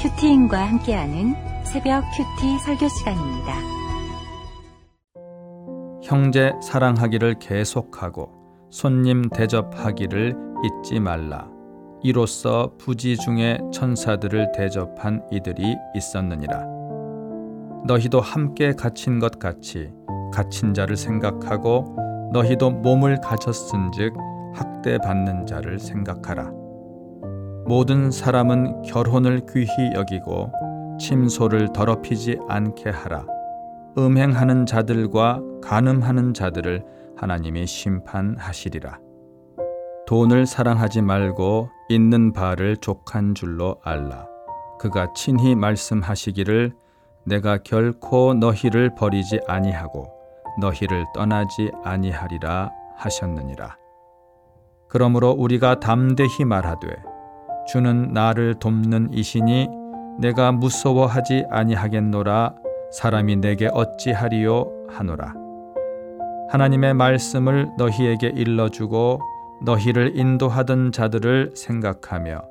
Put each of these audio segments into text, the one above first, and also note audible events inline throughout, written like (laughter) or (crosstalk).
큐티인과 함께하는 새벽 큐티 설교 시간입니다. 형제 사랑하기를 계속하고 손님 대접하기를 잊지 말라. 이로써 부지 중에 천사들을 대접한 이들이 있었느니라. 너희도 함께 갇힌 것 같이 갇힌 자를 생각하고 너희도 몸을 가졌은즉 학대받는 자를 생각하라. 모든 사람은 결혼을 귀히 여기고 침소를 더럽히지 않게 하라. 음행하는 자들과 간음하는 자들을 하나님이 심판하시리라. 돈을 사랑하지 말고 있는 바를 족한 줄로 알라. 그가 친히 말씀하시기를 내가 결코 너희를 버리지 아니하고 너희를 떠나지 아니하리라 하셨느니라. 그러므로 우리가 담대히 말하되 주는 나를 돕는 이시니 내가 무서워하지 아니하겠노라 사람이 내게 어찌하리요 하노라. 하나님의 말씀을 너희에게 일러주고 너희를 인도하던 자들을 생각하며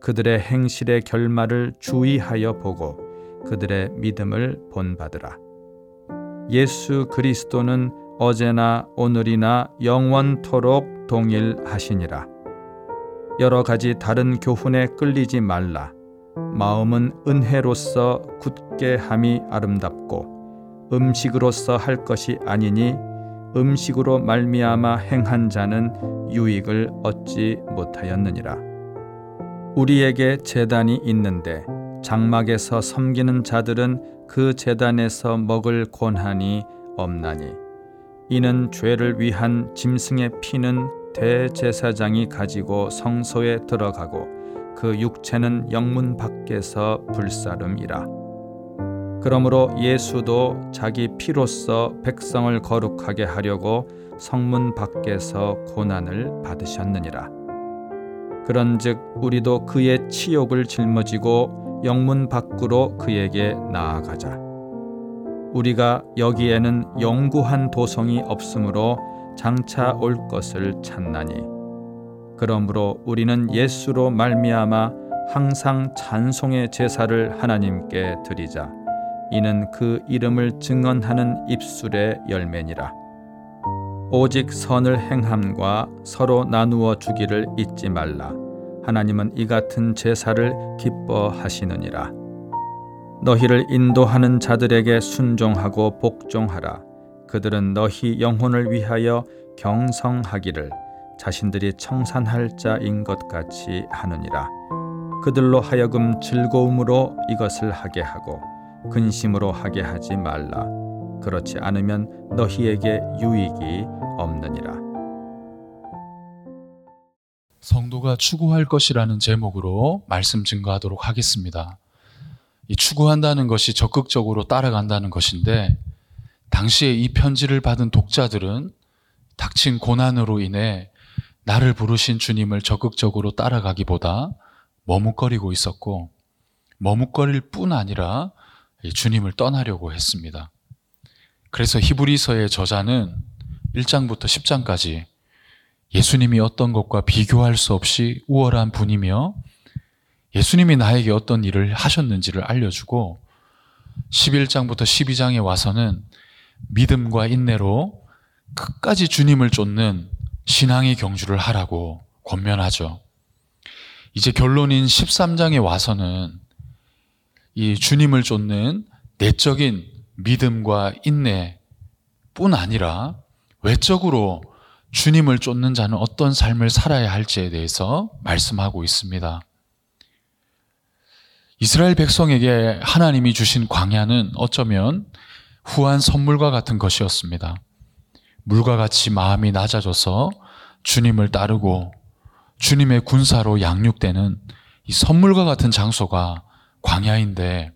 그들의 행실의 결말을 주의하여 보고 그들의 믿음을 본받으라. 예수 그리스도는 어제나 오늘이나 영원토록 동일하시니라. 여러 가지 다른 교훈에 끌리지 말라. 마음은 은혜로서 굳게 함이 아름답고 음식으로서 할 것이 아니니 음식으로 말미암아 행한 자는 유익을 얻지 못하였느니라. 우리에게 재단이 있는데 장막에서 섬기는 자들은 그 재단에서 먹을 권한이 없나니 이는 죄를 위한 짐승의 피는 대제사장이 가지고 성소에 들어가고 그 육체는 영문 밖에서 불사름이라. 그러므로 예수도 자기 피로써 백성을 거룩하게 하려고 성문 밖에서 고난을 받으셨느니라. 그런즉 우리도 그의 치욕을 짊어지고 영문 밖으로 그에게 나아가자. 우리가 여기에는 영구한 도성이 없으므로 장차 올 것을 찾나니. 그러므로 우리는 예수로 말미암아 항상 찬송의 제사를 하나님께 드리자. 이는 그 이름을 증언하는 입술의 열매니라. 오직 선을 행함과 서로 나누어 주기를 잊지 말라. 하나님은 이 같은 제사를 기뻐하시느니라. 너희를 인도하는 자들에게 순종하고 복종하라. 그들은 너희 영혼을 위하여 경성하기를 자신들이 청산할 자인 것 같이 하느니라. 그들로 하여금 즐거움으로 이것을 하게 하고 근심으로 하게 하지 말라. 그렇지 않으면 너희에게 유익이 없느니라. 성도가 추구할 것이라는 제목으로 말씀 증거하도록 하겠습니다. 이 추구한다는 것이 적극적으로 따라간다는 것인데, 당시에 이 편지를 받은 독자들은 닥친 고난으로 인해 나를 부르신 주님을 적극적으로 따라가기보다 머뭇거리고 있었고, 머뭇거릴 뿐 아니라 주님을 떠나려고 했습니다. 그래서 히브리서의 저자는 1장부터 10장까지 예수님이 어떤 것과 비교할 수 없이 우월한 분이며 예수님이 나에게 어떤 일을 하셨는지를 알려주고 11장부터 12장에 와서는 믿음과 인내로 끝까지 주님을 쫓는 신앙의 경주를 하라고 권면하죠. 이제 결론인 13장에 와서는 이 주님을 쫓는 내적인 믿음과 인내뿐 아니라 외적으로 주님을 쫓는 자는 어떤 삶을 살아야 할지에 대해서 말씀하고 있습니다. 이스라엘 백성에게 하나님이 주신 광야는 어쩌면 후한 선물과 같은 것이었습니다. 물과 같이 마음이 낮아져서 주님을 따르고 주님의 군사로 양육되는 이 선물과 같은 장소가 광야인데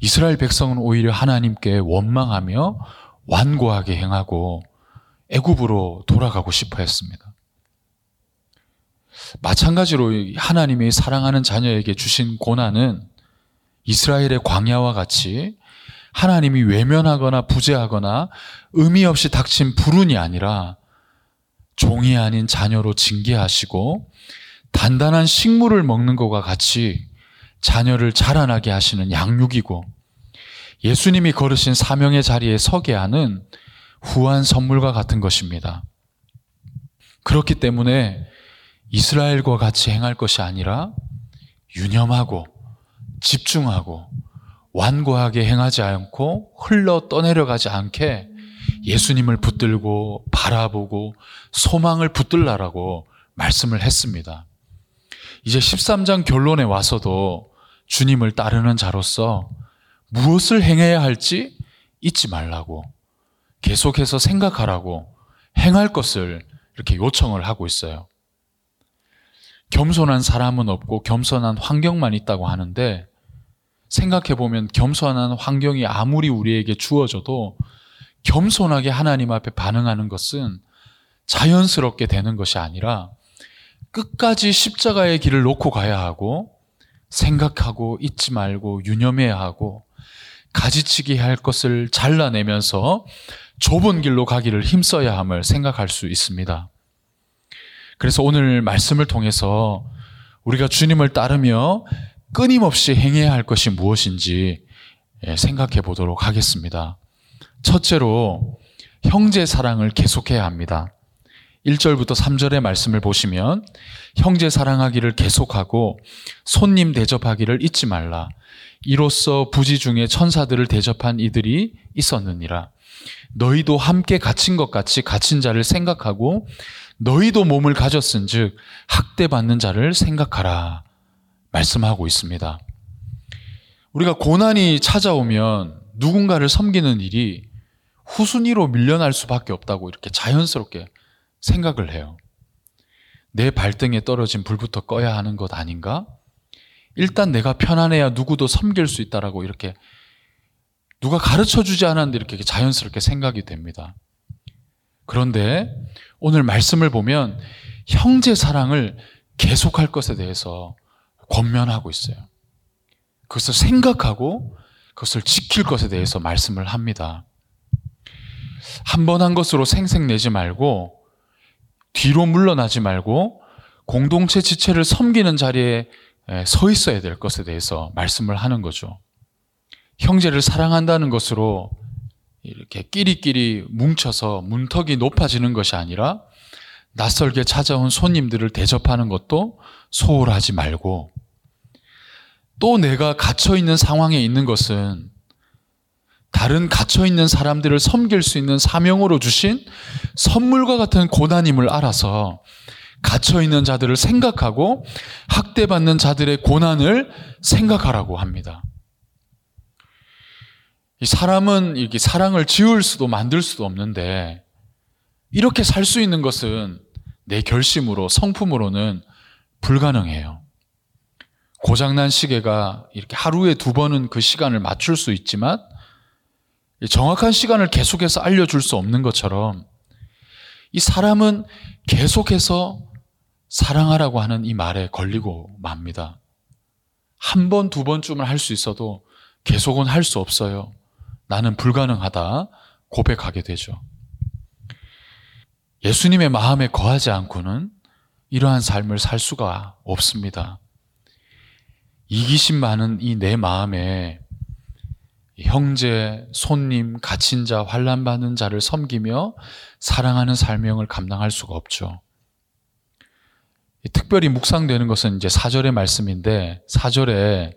이스라엘 백성은 오히려 하나님께 원망하며 완고하게 행하고 애굽으로 돌아가고 싶어 했습니다. 마찬가지로 하나님이 사랑하는 자녀에게 주신 고난은 이스라엘의 광야와 같이 하나님이 외면하거나 부재하거나 의미 없이 닥친 불운이 아니라 종이 아닌 자녀로 징계하시고 단단한 식물을 먹는 것과 같이 자녀를 자라나게 하시는 양육이고 예수님이 걸으신 사명의 자리에 서게 하는 후한 선물과 같은 것입니다. 그렇기 때문에 이스라엘과 같이 행할 것이 아니라 유념하고 집중하고 완고하게 행하지 않고 흘러 떠내려가지 않게 예수님을 붙들고 바라보고 소망을 붙들라라고 말씀을 했습니다. 이제 13장 결론에 와서도 주님을 따르는 자로서 무엇을 행해야 할지 잊지 말라고 계속해서 생각하라고 행할 것을 이렇게 요청을 하고 있어요. 겸손한 사람은 없고 겸손한 환경만 있다고 하는데 생각해 보면 겸손한 환경이 아무리 우리에게 주어져도 겸손하게 하나님 앞에 반응하는 것은 자연스럽게 되는 것이 아니라 끝까지 십자가의 길을 놓고 가야 하고 생각하고 잊지 말고 유념해야 하고 가지치기 할 것을 잘라내면서 좁은 길로 가기를 힘써야 함을 생각할 수 있습니다. 그래서 오늘 말씀을 통해서 우리가 주님을 따르며 끊임없이 행해야 할 것이 무엇인지 예, 생각해 보도록 하겠습니다. 첫째로 형제 사랑을 계속해야 합니다. 1절부터 3절의 말씀을 보시면 형제 사랑하기를 계속하고 손님 대접하기를 잊지 말라. 이로써 부지 중에 천사들을 대접한 이들이 있었느니라. 너희도 함께 갇힌 것 같이 갇힌 자를 생각하고 너희도 몸을 가졌은즉 학대받는 자를 생각하라. 말씀하고 있습니다. 우리가 고난이 찾아오면 누군가를 섬기는 일이 후순위로 밀려날 수밖에 없다고 이렇게 자연스럽게 생각을 해요. 내 발등에 떨어진 불부터 꺼야 하는 것 아닌가? 일단 내가 편안해야 누구도 섬길 수 있다라고 이렇게 누가 가르쳐 주지 않았는데 이렇게 자연스럽게 생각이 됩니다. 그런데 오늘 말씀을 보면 형제 사랑을 계속할 것에 대해서 권면하고 있어요. 그것을 생각하고 그것을 지킬 것에 대해서 말씀을 합니다. 한 번 한 것으로 생색내지 말고 뒤로 물러나지 말고 공동체 지체를 섬기는 자리에 서 있어야 될 것에 대해서 말씀을 하는 거죠. 형제를 사랑한다는 것으로 이렇게 끼리끼리 뭉쳐서 문턱이 높아지는 것이 아니라 낯설게 찾아온 손님들을 대접하는 것도 소홀하지 말고 또 내가 갇혀 있는 상황에 있는 것은 다른 갇혀 있는 사람들을 섬길 수 있는 사명으로 주신 선물과 같은 고난임을 알아서 갇혀 있는 자들을 생각하고 학대받는 자들의 고난을 생각하라고 합니다. 이 사람은 이렇게 사랑을 지을 수도 만들 수도 없는데 이렇게 살 수 있는 것은 내 결심으로 성품으로는 불가능해요. 고장난 시계가 이렇게 하루에 두 번은 그 시간을 맞출 수 있지만 정확한 시간을 계속해서 알려줄 수 없는 것처럼 이 사람은 계속해서 사랑하라고 하는 이 말에 걸리고 맙니다. 한 번, 두 번쯤을 할수 있어도 계속은 할 수 없어요. 나는 불가능하다 고백하게 되죠. 예수님의 마음에 거하지 않고는 이러한 삶을 살 수가 없습니다. 이기심 많은 이 내 마음에 형제, 손님, 갇힌 자, 환란 받는 자를 섬기며 사랑하는 삶명을 감당할 수가 없죠. 특별히 묵상되는 것은 이제 4절의 말씀인데 4절에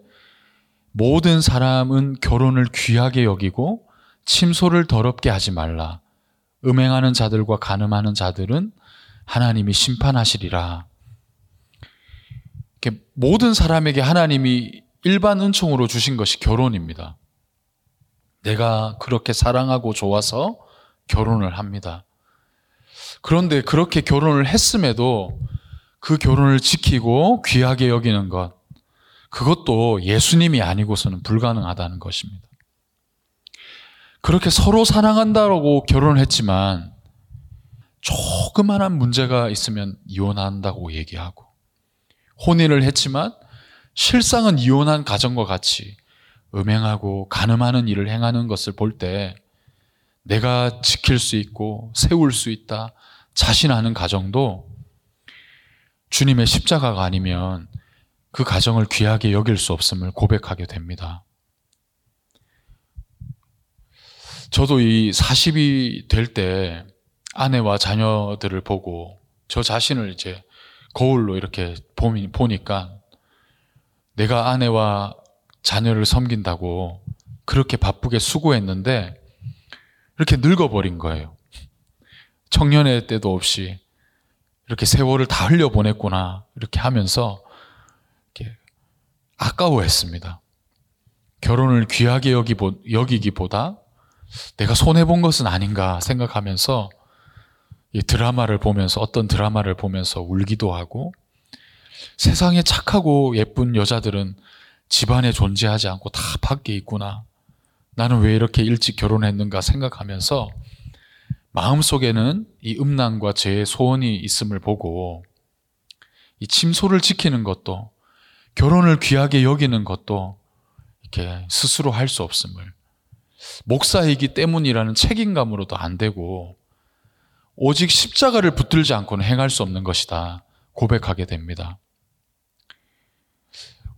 모든 사람은 결혼을 귀하게 여기고 침소를 더럽게 하지 말라. 음행하는 자들과 간음하는 자들은 하나님이 심판하시리라. 모든 사람에게 하나님이 일반 은총으로 주신 것이 결혼입니다. 내가 그렇게 사랑하고 좋아서 결혼을 합니다. 그런데 그렇게 결혼을 했음에도 그 결혼을 지키고 귀하게 여기는 것, 그것도 예수님이 아니고서는 불가능하다는 것입니다. 그렇게 서로 사랑한다고 결혼을 했지만 조그만한 문제가 있으면 이혼한다고 얘기하고 혼인을 했지만 실상은 이혼한 가정과 같이 음행하고 가늠하는 일을 행하는 것을 볼 때 내가 지킬 수 있고 세울 수 있다 자신하는 가정도 주님의 십자가가 아니면 그 가정을 귀하게 여길 수 없음을 고백하게 됩니다. 저도 이 40이 될 때 아내와 자녀들을 보고 저 자신을 이제 거울로 이렇게 보니까 내가 아내와 자녀를 섬긴다고 그렇게 바쁘게 수고했는데 이렇게 늙어버린 거예요. 청년의 때도 없이 이렇게 세월을 다 흘려보냈구나 이렇게 하면서 이렇게 아까워했습니다. 결혼을 귀하게 여기기보다 내가 손해본 것은 아닌가 생각하면서 이 드라마를 보면서 어떤 드라마를 보면서 울기도 하고 세상에 착하고 예쁜 여자들은 집안에 존재하지 않고 다 밖에 있구나. 나는 왜 이렇게 일찍 결혼했는가 생각하면서 마음속에는 이 음란과 죄의 소원이 있음을 보고 이 침소를 지키는 것도 결혼을 귀하게 여기는 것도 이렇게 스스로 할 수 없음을 목사이기 때문이라는 책임감으로도 안 되고 오직 십자가를 붙들지 않고는 행할 수 없는 것이다 고백하게 됩니다.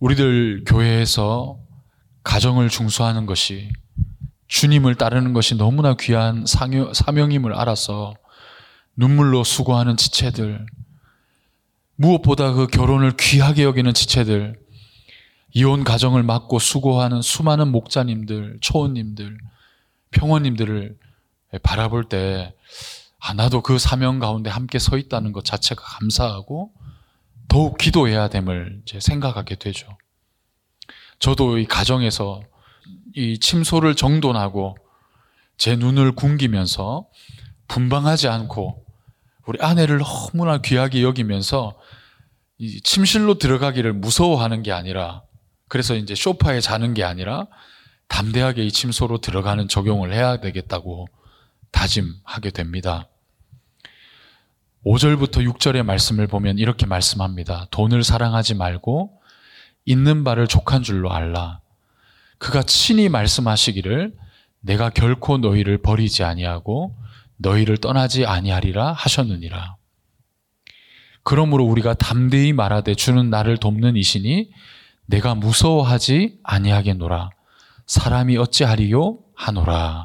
우리들 교회에서 가정을 중수하는 것이 주님을 따르는 것이 너무나 귀한 사명임을 알아서 눈물로 수고하는 지체들, 무엇보다 그 결혼을 귀하게 여기는 지체들, 이혼 가정을 맡고 수고하는 수많은 목자님들, 초원님들, 평원님들을 바라볼 때, 아, 나도 그 사명 가운데 함께 서 있다는 것 자체가 감사하고 더욱 기도해야 됨을 이제 생각하게 되죠. 저도 이 가정에서 이 침소를 정돈하고 제 눈을 굶기면서 분방하지 않고 우리 아내를 너무나 귀하게 여기면서 이 침실로 들어가기를 무서워하는 게 아니라 그래서 이제 쇼파에 자는 게 아니라 담대하게 이 침소로 들어가는 적용을 해야 되겠다고 다짐하게 됩니다. 5절부터 6절의 말씀을 보면 이렇게 말씀합니다. 돈을 사랑하지 말고 있는 바를 족한 줄로 알라. 그가 친히 말씀하시기를 내가 결코 너희를 버리지 아니하고 너희를 떠나지 아니하리라 하셨느니라. 그러므로 우리가 담대히 말하되 주는 나를 돕는 이시니 내가 무서워하지 아니하겠노라. 사람이 어찌하리요 하노라.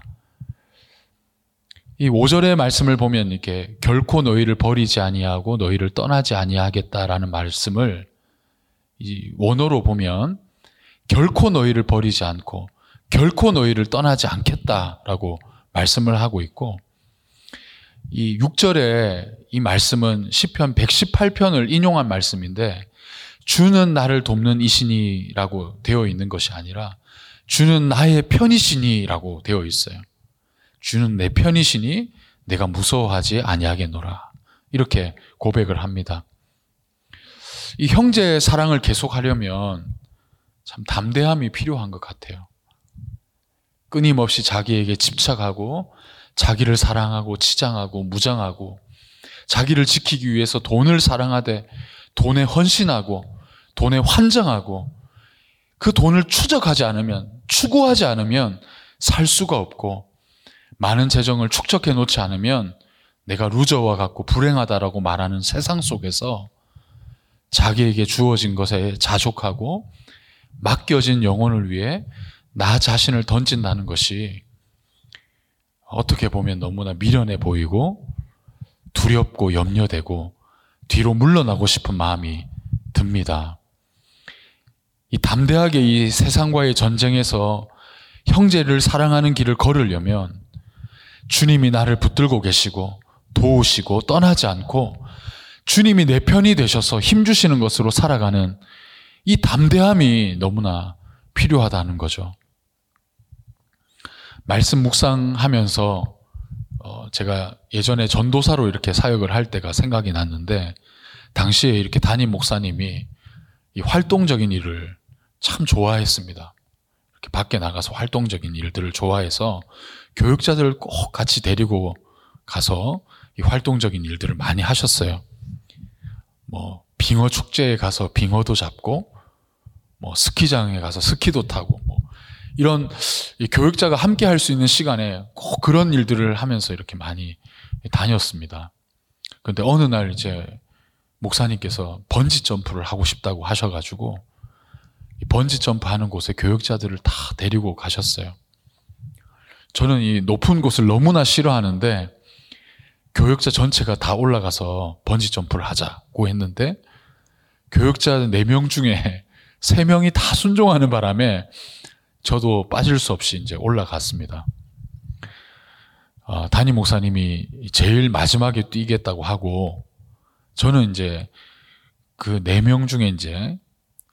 이 5절의 말씀을 보면 이렇게 결코 너희를 버리지 아니하고 너희를 떠나지 아니하겠다라는 말씀을 이 원어로 보면 결코 너희를 버리지 않고 결코 너희를 떠나지 않겠다라고 말씀을 하고 있고 이 6절에 이 말씀은 시편 118편을 인용한 말씀인데 주는 나를 돕는 이신이라고 되어 있는 것이 아니라 주는 나의 편이시니라고 되어 있어요. 주는 내 편이시니 내가 무서워하지 아니하겠노라. 이렇게 고백을 합니다. 이 형제의 사랑을 계속하려면 참 담대함이 필요한 것 같아요. 끊임없이 자기에게 집착하고 자기를 사랑하고 치장하고 무장하고 자기를 지키기 위해서 돈을 사랑하되 돈에 헌신하고 돈에 환장하고 그 돈을 추적하지 않으면 추구하지 않으면 살 수가 없고 많은 재정을 축적해 놓지 않으면 내가 루저와 같고 불행하다라고 말하는 세상 속에서 자기에게 주어진 것에 자족하고 맡겨진 영혼을 위해 나 자신을 던진다는 것이 어떻게 보면 너무나 미련해 보이고 두렵고 염려되고 뒤로 물러나고 싶은 마음이 듭니다. 이 담대하게 이 세상과의 전쟁에서 형제를 사랑하는 길을 걸으려면 주님이 나를 붙들고 계시고 도우시고 떠나지 않고 주님이 내 편이 되셔서 힘주시는 것으로 살아가는 이 담대함이 너무나 필요하다는 거죠. 말씀 묵상하면서 어 제가 예전에 전도사로 이렇게 사역을 할 때가 생각이 났는데 당시에 이렇게 담임 목사님이 이 활동적인 일을 참 좋아했습니다. 이렇게 밖에 나가서 활동적인 일들을 좋아해서 교육자들을 꼭 같이 데리고 가서 이 활동적인 일들을 많이 하셨어요. 뭐 빙어 축제에 가서 빙어도 잡고 뭐 스키장에 가서 스키도 타고 뭐 이런 교육자가 함께 할 수 있는 시간에 꼭 그런 일들을 하면서 이렇게 많이 다녔습니다. 근데 어느 날 이제 목사님께서 번지 점프를 하고 싶다고 하셔가지고 번지 점프 하는 곳에 교육자들을 다 데리고 가셨어요. 저는 이 높은 곳을 너무나 싫어하는데 교육자 전체가 다 올라가서 번지 점프를 하자고 했는데 교육자 4명 중에 (laughs) 3명이 다 순종하는 바람에 저도 빠질 수 없이 이제 올라갔습니다. 어, 담임 목사님이 제일 마지막에 뛰겠다고 하고 저는 이제 그 네 명 중에 이제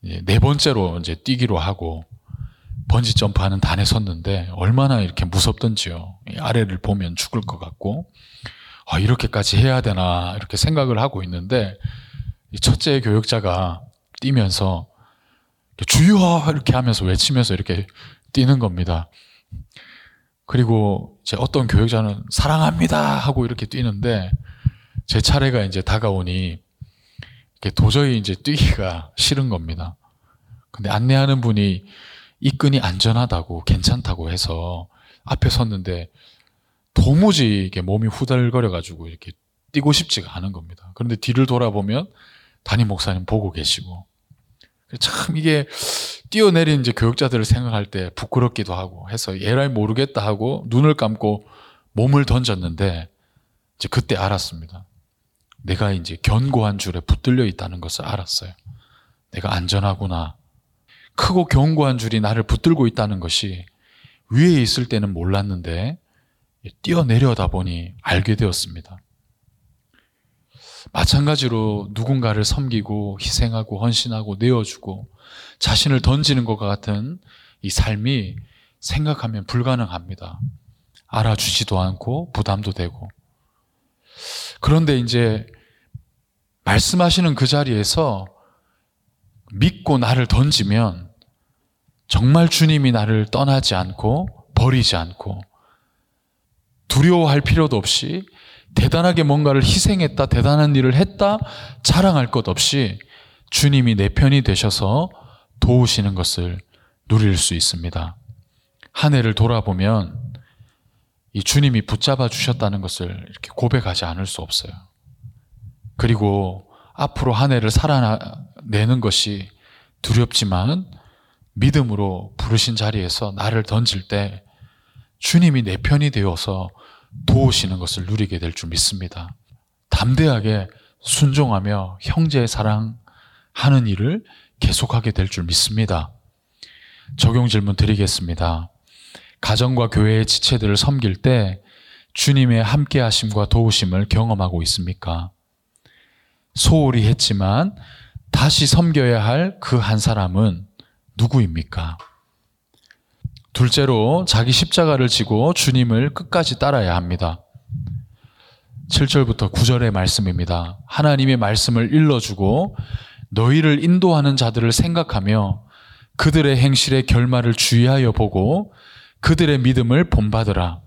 네 번째로 이제 뛰기로 하고 번지 점프하는 단에 섰는데 얼마나 이렇게 무섭던지요. 아래를 보면 죽을 것 같고 아, 이렇게까지 해야 되나 이렇게 생각을 하고 있는데 첫째 교육자가 뛰면서 주여 이렇게 하면서 외치면서 이렇게 뛰는 겁니다. 그리고 이제 어떤 교육자는 사랑합니다 하고 이렇게 뛰는데 제 차례가 이제 다가오니 도저히 이제 뛰기가 싫은 겁니다. 근데 안내하는 분이 이 끈이 안전하다고 괜찮다고 해서 앞에 섰는데 도무지 이게 몸이 후달거려 가지고 이렇게 뛰고 싶지가 않은 겁니다. 그런데 뒤를 돌아보면 담임 목사님 보고 계시고 참 이게 뛰어내린 이제 교육자들을 생각할 때 부끄럽기도 하고 해서 예랄 모르겠다 하고 눈을 감고 몸을 던졌는데 이제 그때 알았습니다. 내가 이제 견고한 줄에 붙들려 있다는 것을 알았어요. 내가 안전하구나. 크고 견고한 줄이 나를 붙들고 있다는 것이 위에 있을 때는 몰랐는데 뛰어내려다 보니 알게 되었습니다. 마찬가지로 누군가를 섬기고 희생하고 헌신하고 내어주고 자신을 던지는 것과 같은 이 삶이 생각하면 불가능합니다. 알아주지도 않고 부담도 되고. 그런데 이제 말씀하시는 그 자리에서 믿고 나를 던지면 정말 주님이 나를 떠나지 않고 버리지 않고 두려워할 필요도 없이 대단하게 뭔가를 희생했다, 대단한 일을 했다, 자랑할 것 없이 주님이 내 편이 되셔서 도우시는 것을 누릴 수 있습니다. 한 해를 돌아보면 이 주님이 붙잡아 주셨다는 것을 이렇게 고백하지 않을 수 없어요. 그리고 앞으로 한 해를 살아내는 것이 두렵지만 믿음으로 부르신 자리에서 나를 던질 때 주님이 내 편이 되어서 도우시는 것을 누리게 될 줄 믿습니다. 담대하게 순종하며 형제의 사랑하는 일을 계속하게 될 줄 믿습니다. 적용 질문 드리겠습니다. 가정과 교회의 지체들을 섬길 때 주님의 함께 하심과 도우심을 경험하고 있습니까? 소홀히 했지만 다시 섬겨야 할 그 한 사람은 누구입니까? 둘째로 자기 십자가를 지고 주님을 끝까지 따라야 합니다. 7절부터 9절의 말씀입니다. 하나님의 말씀을 일러주고 너희를 인도하는 자들을 생각하며 그들의 행실의 결말을 주의하여 보고 그들의 믿음을 본받으라.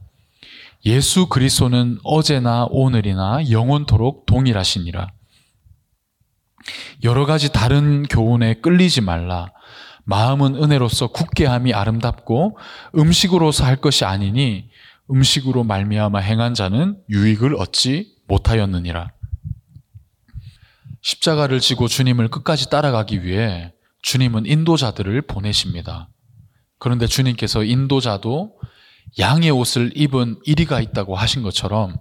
예수 그리스도는 어제나 오늘이나 영원토록 동일하시니라. 여러 가지 다른 교훈에 끌리지 말라. 마음은 은혜로서 굳게 함이 아름답고 음식으로서 할 것이 아니니 음식으로 말미암아 행한 자는 유익을 얻지 못하였느니라. 십자가를 지고 주님을 끝까지 따라가기 위해 주님은 인도자들을 보내십니다. 그런데 주님께서 인도자도 양의 옷을 입은 이리가 있다고 하신 것처럼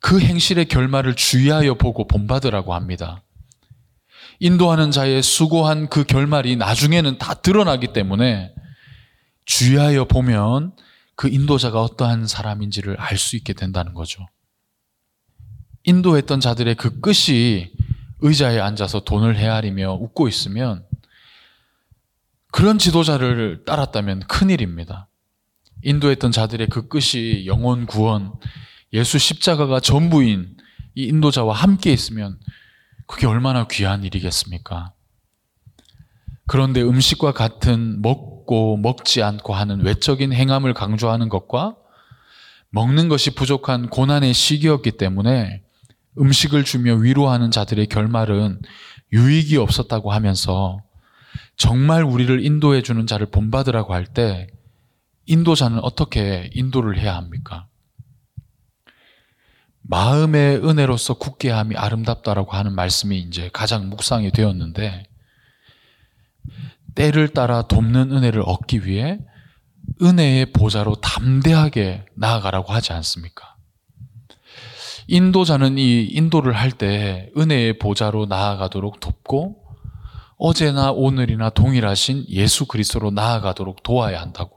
그 행실의 결말을 주의하여 보고 본받으라고 합니다. 인도하는 자의 수고한 그 결말이 나중에는 다 드러나기 때문에 주의하여 보면 그 인도자가 어떠한 사람인지를 알 수 있게 된다는 거죠. 인도했던 자들의 그 끝이 의자에 앉아서 돈을 헤아리며 웃고 있으면 그런 지도자를 따랐다면 큰일입니다. 인도했던 자들의 그 끝이 영혼 구원, 예수 십자가가 전부인 이 인도자와 함께 있으면 그게 얼마나 귀한 일이겠습니까? 그런데 음식과 같은 먹고 먹지 않고 하는 외적인 행함을 강조하는 것과 먹는 것이 부족한 고난의 시기였기 때문에 음식을 주며 위로하는 자들의 결말은 유익이 없었다고 하면서 정말 우리를 인도해 주는 자를 본받으라고 할 때 인도자는 어떻게 인도를 해야 합니까? 마음의 은혜로서 굳게 함이 아름답다라고 하는 말씀이 이제 가장 묵상이 되었는데 때를 따라 돕는 은혜를 얻기 위해 은혜의 보좌로 담대하게 나아가라고 하지 않습니까? 인도자는 이 인도를 할 때 은혜의 보좌로 나아가도록 돕고 어제나 오늘이나 동일하신 예수 그리스도로 나아가도록 도와야 한다고.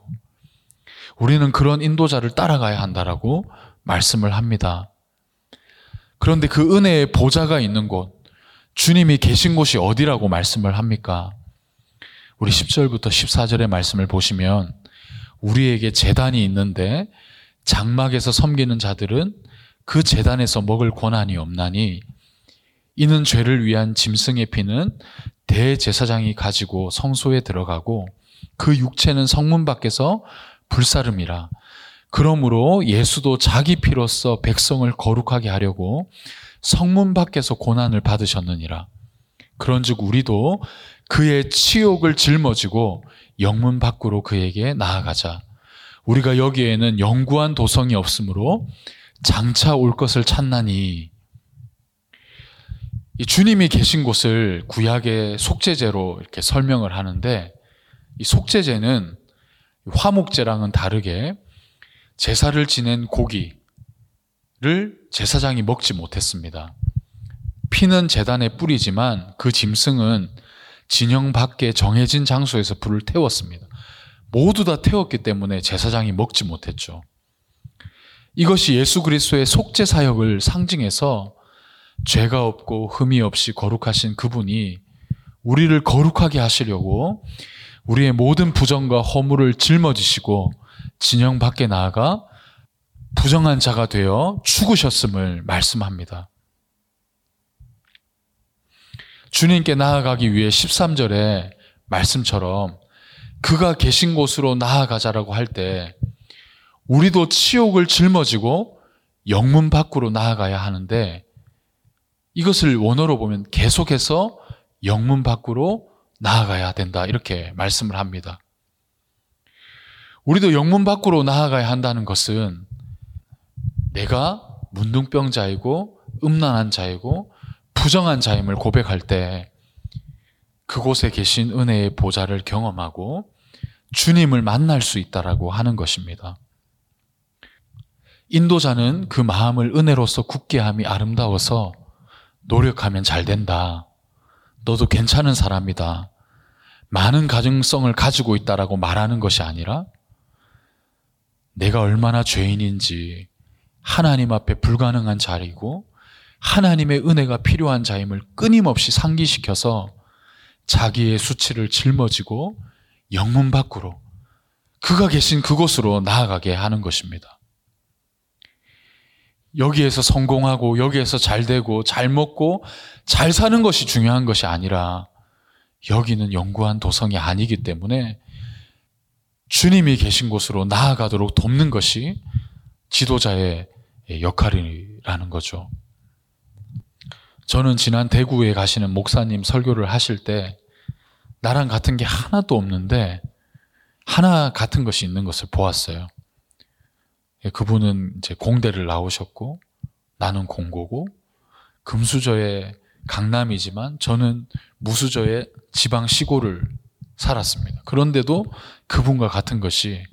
우리는 그런 인도자를 따라가야 한다라고 말씀을 합니다. 그런데 그 은혜의 보좌가 있는 곳, 주님이 계신 곳이 어디라고 말씀을 합니까? 우리 10절부터 14절의 말씀을 보시면 우리에게 재단이 있는데 장막에서 섬기는 자들은 그 재단에서 먹을 권한이 없나니 이는 죄를 위한 짐승의 피는 대제사장이 가지고 성소에 들어가고 그 육체는 성문 밖에서 불사름이라. 그러므로 예수도 자기 피로써 백성을 거룩하게 하려고 성문 밖에서 고난을 받으셨느니라. 그런즉 우리도 그의 치욕을 짊어지고 영문 밖으로 그에게 나아가자. 우리가 여기에는 영구한 도성이 없으므로 장차 올 것을 찾나니 이 주님이 계신 곳을 구약의 속죄제로 이렇게 설명을 하는데 이 속죄제는 화목제랑은 다르게 제사를 지낸 고기를 제사장이 먹지 못했습니다. 피는 재단에 뿌리지만 그 짐승은 진영 밖에 정해진 장소에서 불을 태웠습니다. 모두 다 태웠기 때문에 제사장이 먹지 못했죠. 이것이 예수 그리스도의 속죄 사역을 상징해서 죄가 없고 흠이 없이 거룩하신 그분이 우리를 거룩하게 하시려고 우리의 모든 부정과 허물을 짊어지시고 진영 밖에 나아가 부정한 자가 되어 죽으셨음을 말씀합니다. 주님께 나아가기 위해 13절에 말씀처럼 그가 계신 곳으로 나아가자라고 할 때 우리도 치욕을 짊어지고 영문 밖으로 나아가야 하는데 이것을 원어로 보면 계속해서 영문 밖으로 나아가야 된다. 이렇게 말씀을 합니다. 우리도 영문 밖으로 나아가야 한다는 것은 내가 문둥병자이고 음란한 자이고 부정한 자임을 고백할 때 그곳에 계신 은혜의 보좌를 경험하고 주님을 만날 수 있다라고 하는 것입니다. 인도자는 그 마음을 은혜로서 굳게 함이 아름다워서 노력하면 잘 된다. 너도 괜찮은 사람이다. 많은 가능성을 가지고 있다라고 말하는 것이 아니라 내가 얼마나 죄인인지 하나님 앞에 불가능한 자리고 하나님의 은혜가 필요한 자임을 끊임없이 상기시켜서 자기의 수치를 짊어지고 영문 밖으로 그가 계신 그곳으로 나아가게 하는 것입니다. 여기에서 성공하고 여기에서 잘 되고 잘 먹고 잘 사는 것이 중요한 것이 아니라 여기는 영구한 도성이 아니기 때문에 주님이 계신 곳으로 나아가도록 돕는 것이 지도자의 역할이라는 거죠. 저는 지난 대구에 가시는 목사님 설교를 하실 때 나랑 같은 게 하나도 없는데 하나 같은 것이 있는 것을 보았어요. 예, 그분은 이제 공대를 나오셨고 나는 공고고 금수저의 강남이지만 저는 무수저의 지방 시골을 살았습니다. 그런데도 그분과 같은 것이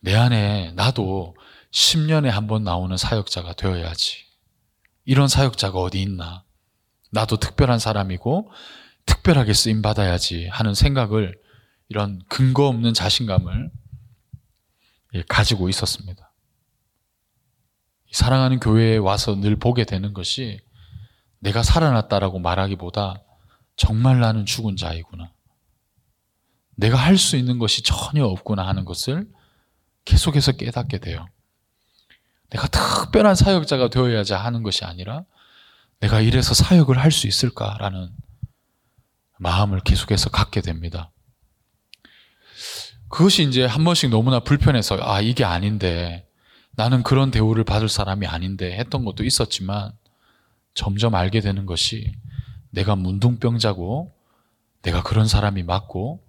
내 안에 나도 10년에 한 번 나오는 사역자가 되어야지. 이런 사역자가 어디 있나? 나도 특별한 사람이고 특별하게 쓰임 받아야지 하는 생각을 이런 근거 없는 자신감을 예, 가지고 있었습니다. 사랑하는 교회에 와서 늘 보게 되는 것이 내가 살아났다라고 말하기보다 정말 나는 죽은 자이구나. 내가 할 수 있는 것이 전혀 없구나 하는 것을 계속해서 깨닫게 돼요. 내가 특별한 사역자가 되어야지 하는 것이 아니라 내가 이래서 사역을 할 수 있을까라는 마음을 계속해서 갖게 됩니다. 그것이 이제 한 번씩 너무나 불편해서 아 이게 아닌데 나는 그런 대우를 받을 사람이 아닌데 했던 것도 있었지만 점점 알게 되는 것이 내가 문둥병자고 내가 그런 사람이 맞고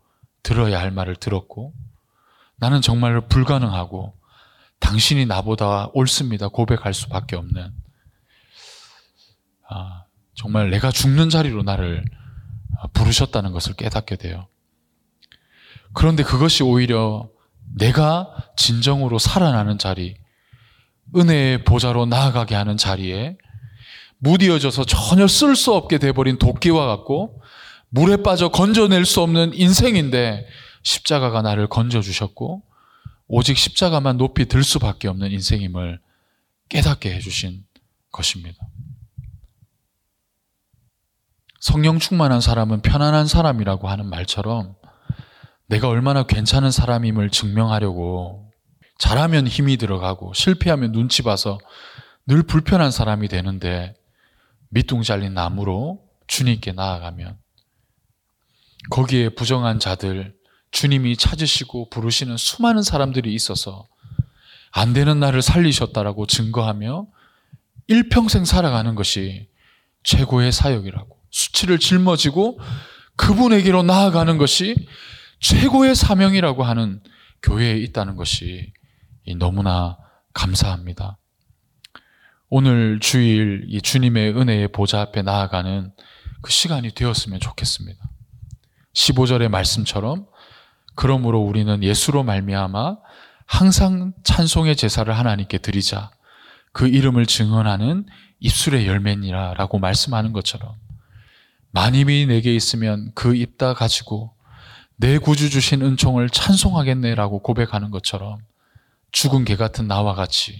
들어야 할 말을 들었고 나는 정말로 불가능하고 당신이 나보다 옳습니다. 고백할 수밖에 없는. 아, 정말 내가 죽는 자리로 나를 부르셨다는 것을 깨닫게 돼요. 그런데 그것이 오히려 내가 진정으로 살아나는 자리, 은혜의 보좌로 나아가게 하는 자리에 무디어져서 전혀 쓸 수 없게 돼버린 도끼와 같고 물에 빠져 건져낼 수 없는 인생인데 십자가가 나를 건져주셨고 오직 십자가만 높이 들 수밖에 없는 인생임을 깨닫게 해주신 것입니다. 성령 충만한 사람은 편안한 사람이라고 하는 말처럼 내가 얼마나 괜찮은 사람임을 증명하려고 잘하면 힘이 들어가고 실패하면 눈치 봐서 늘 불편한 사람이 되는데 밑둥 잘린 나무로 주님께 나아가면 거기에 부정한 자들 주님이 찾으시고 부르시는 수많은 사람들이 있어서 안 되는 나를 살리셨다라고 증거하며 일평생 살아가는 것이 최고의 사역이라고 수치를 짊어지고 그분에게로 나아가는 것이 최고의 사명이라고 하는 교회에 있다는 것이 너무나 감사합니다. 오늘 주일 이 주님의 은혜의 보좌 앞에 나아가는 그 시간이 되었으면 좋겠습니다. 15절의 말씀처럼 그러므로 우리는 예수로 말미암아 항상 찬송의 제사를 하나님께 드리자. 그 이름을 증언하는 입술의 열매니라라고 말씀하는 것처럼 만입이 내게 있으면 그 입다 가지고 내 구주 주신 은총을 찬송하겠네라고 고백하는 것처럼 죽은 개 같은 나와 같이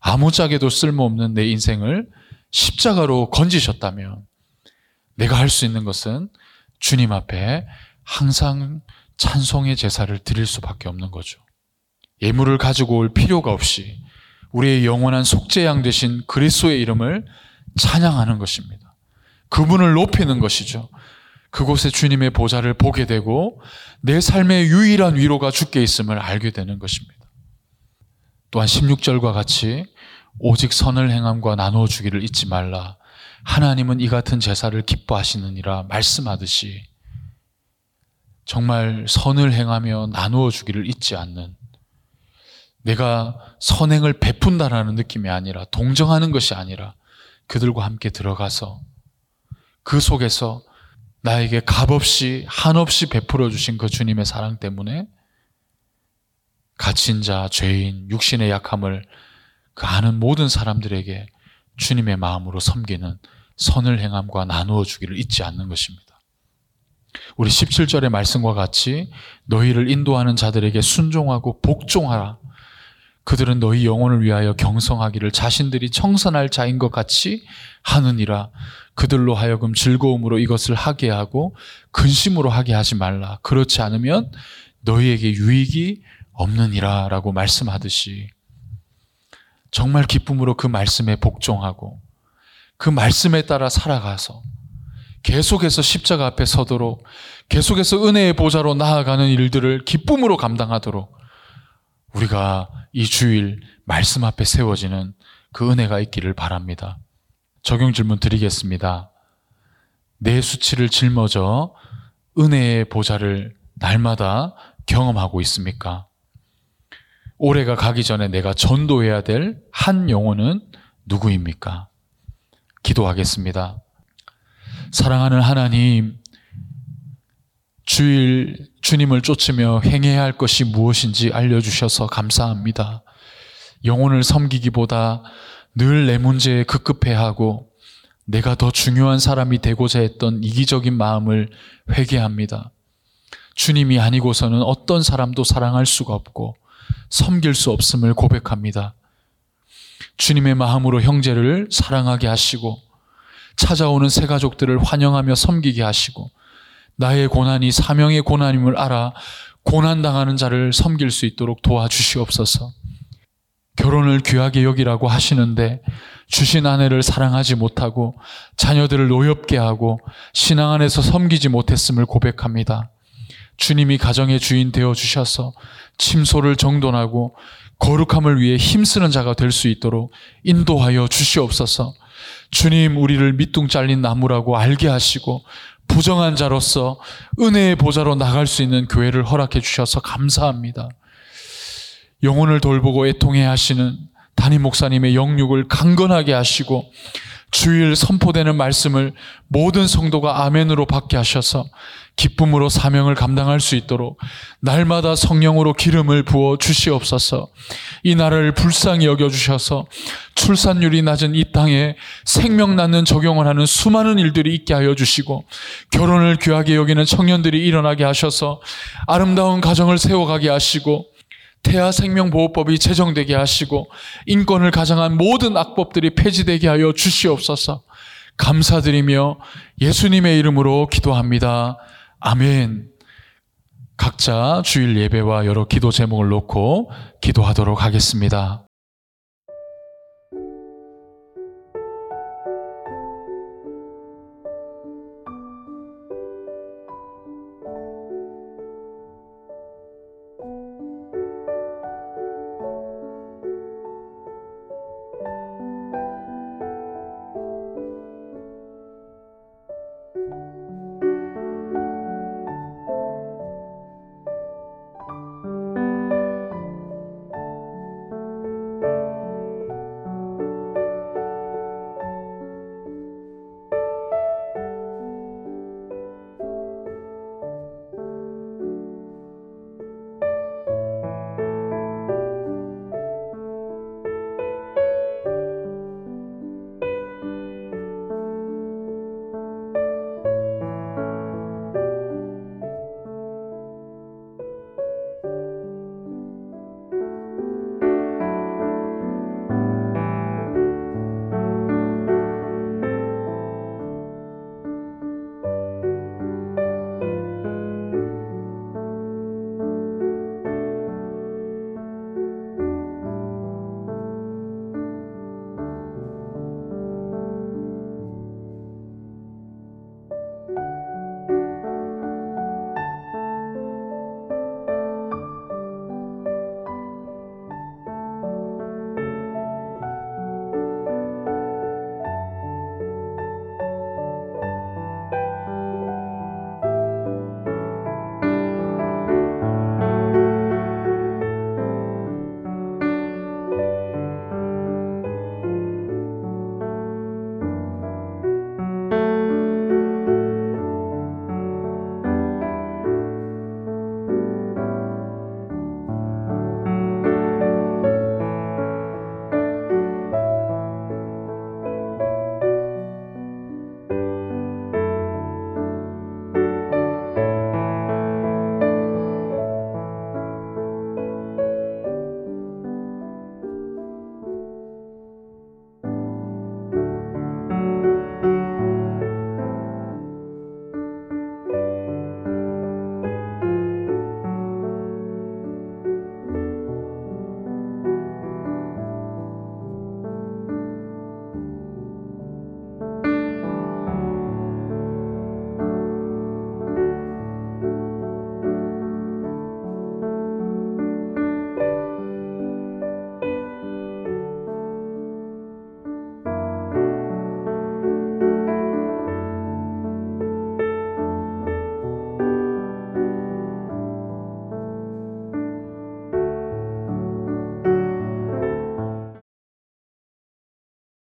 아무짝에도 쓸모없는 내 인생을 십자가로 건지셨다면 내가 할 수 있는 것은 주님 앞에 항상 찬송의 제사를 드릴 수밖에 없는 거죠. 예물을 가지고 올 필요가 없이 우리의 영원한 속죄양 되신 그리스도의 이름을 찬양하는 것입니다. 그분을 높이는 것이죠. 그곳에 주님의 보좌를 보게 되고 내 삶의 유일한 위로가 주께 있음을 알게 되는 것입니다. 또한 16절과 같이 오직 선을 행함과 나누어 주기를 잊지 말라. 하나님은 이 같은 제사를 기뻐하시느니라 말씀하듯이 정말 선을 행하며 나누어 주기를 잊지 않는 내가 선행을 베푼다라는 느낌이 아니라 동정하는 것이 아니라 그들과 함께 들어가서 그 속에서 나에게 값없이 한없이 베풀어 주신 그 주님의 사랑 때문에 갇힌 자, 죄인, 육신의 약함을 그 아는 모든 사람들에게 주님의 마음으로 섬기는 선을 행함과 나누어 주기를 잊지 않는 것입니다. 우리 17절의 말씀과 같이 너희를 인도하는 자들에게 순종하고 복종하라. 그들은 너희 영혼을 위하여 경성하기를 자신들이 청선할 자인 것 같이 하느니라. 그들로 하여금 즐거움으로 이것을 하게 하고 근심으로 하게 하지 말라. 그렇지 않으면 너희에게 유익이 없느니라. 라고 말씀하듯이 정말 기쁨으로 그 말씀에 복종하고 그 말씀에 따라 살아가서 계속해서 십자가 앞에 서도록 계속해서 은혜의 보좌로 나아가는 일들을 기쁨으로 감당하도록 우리가 이 주일 말씀 앞에 세워지는 그 은혜가 있기를 바랍니다. 적용 질문 드리겠습니다. 내 수치를 짊어져 은혜의 보좌를 날마다 경험하고 있습니까? 올해가 가기 전에 내가 전도해야 될 한 영혼은 누구입니까? 기도하겠습니다. 사랑하는 하나님, 주일 주님을 쫓으며 행해야 할 것이 무엇인지 알려주셔서 감사합니다. 영혼을 섬기기보다 늘 내 문제에 급급해하고 내가 더 중요한 사람이 되고자 했던 이기적인 마음을 회개합니다. 주님이 아니고서는 어떤 사람도 사랑할 수가 없고 섬길 수 없음을 고백합니다. 주님의 마음으로 형제를 사랑하게 하시고 찾아오는 새 가족들을 환영하며 섬기게 하시고 나의 고난이 사명의 고난임을 알아 고난당하는 자를 섬길 수 있도록 도와주시옵소서. 결혼을 귀하게 여기라고 하시는데 주신 아내를 사랑하지 못하고 자녀들을 노엽게 하고 신앙 안에서 섬기지 못했음을 고백합니다. 주님이 가정의 주인 되어 주셔서 침소를 정돈하고 거룩함을 위해 힘쓰는 자가 될 수 있도록 인도하여 주시옵소서. 주님 우리를 밑둥 잘린 나무라고 알게 하시고 부정한 자로서 은혜의 보좌로 나갈 수 있는 교회를 허락해 주셔서 감사합니다. 영혼을 돌보고 애통해 하시는 담임 목사님의 영육을 강건하게 하시고 주일 선포되는 말씀을 모든 성도가 아멘으로 받게 하셔서 기쁨으로 사명을 감당할 수 있도록 날마다 성령으로 기름을 부어 주시옵소서. 이 나라를 불쌍히 여겨 주셔서 출산율이 낮은 이 땅에 생명 낳는 적용을 하는 수많은 일들이 있게 하여 주시고 결혼을 귀하게 여기는 청년들이 일어나게 하셔서 아름다운 가정을 세워가게 하시고 태아 생명보호법이 제정되게 하시고 인권을 가장한 모든 악법들이 폐지되게 하여 주시옵소서. 감사드리며 예수님의 이름으로 기도합니다. 아멘. 각자 주일 예배와 여러 기도 제목을 놓고 기도하도록 하겠습니다.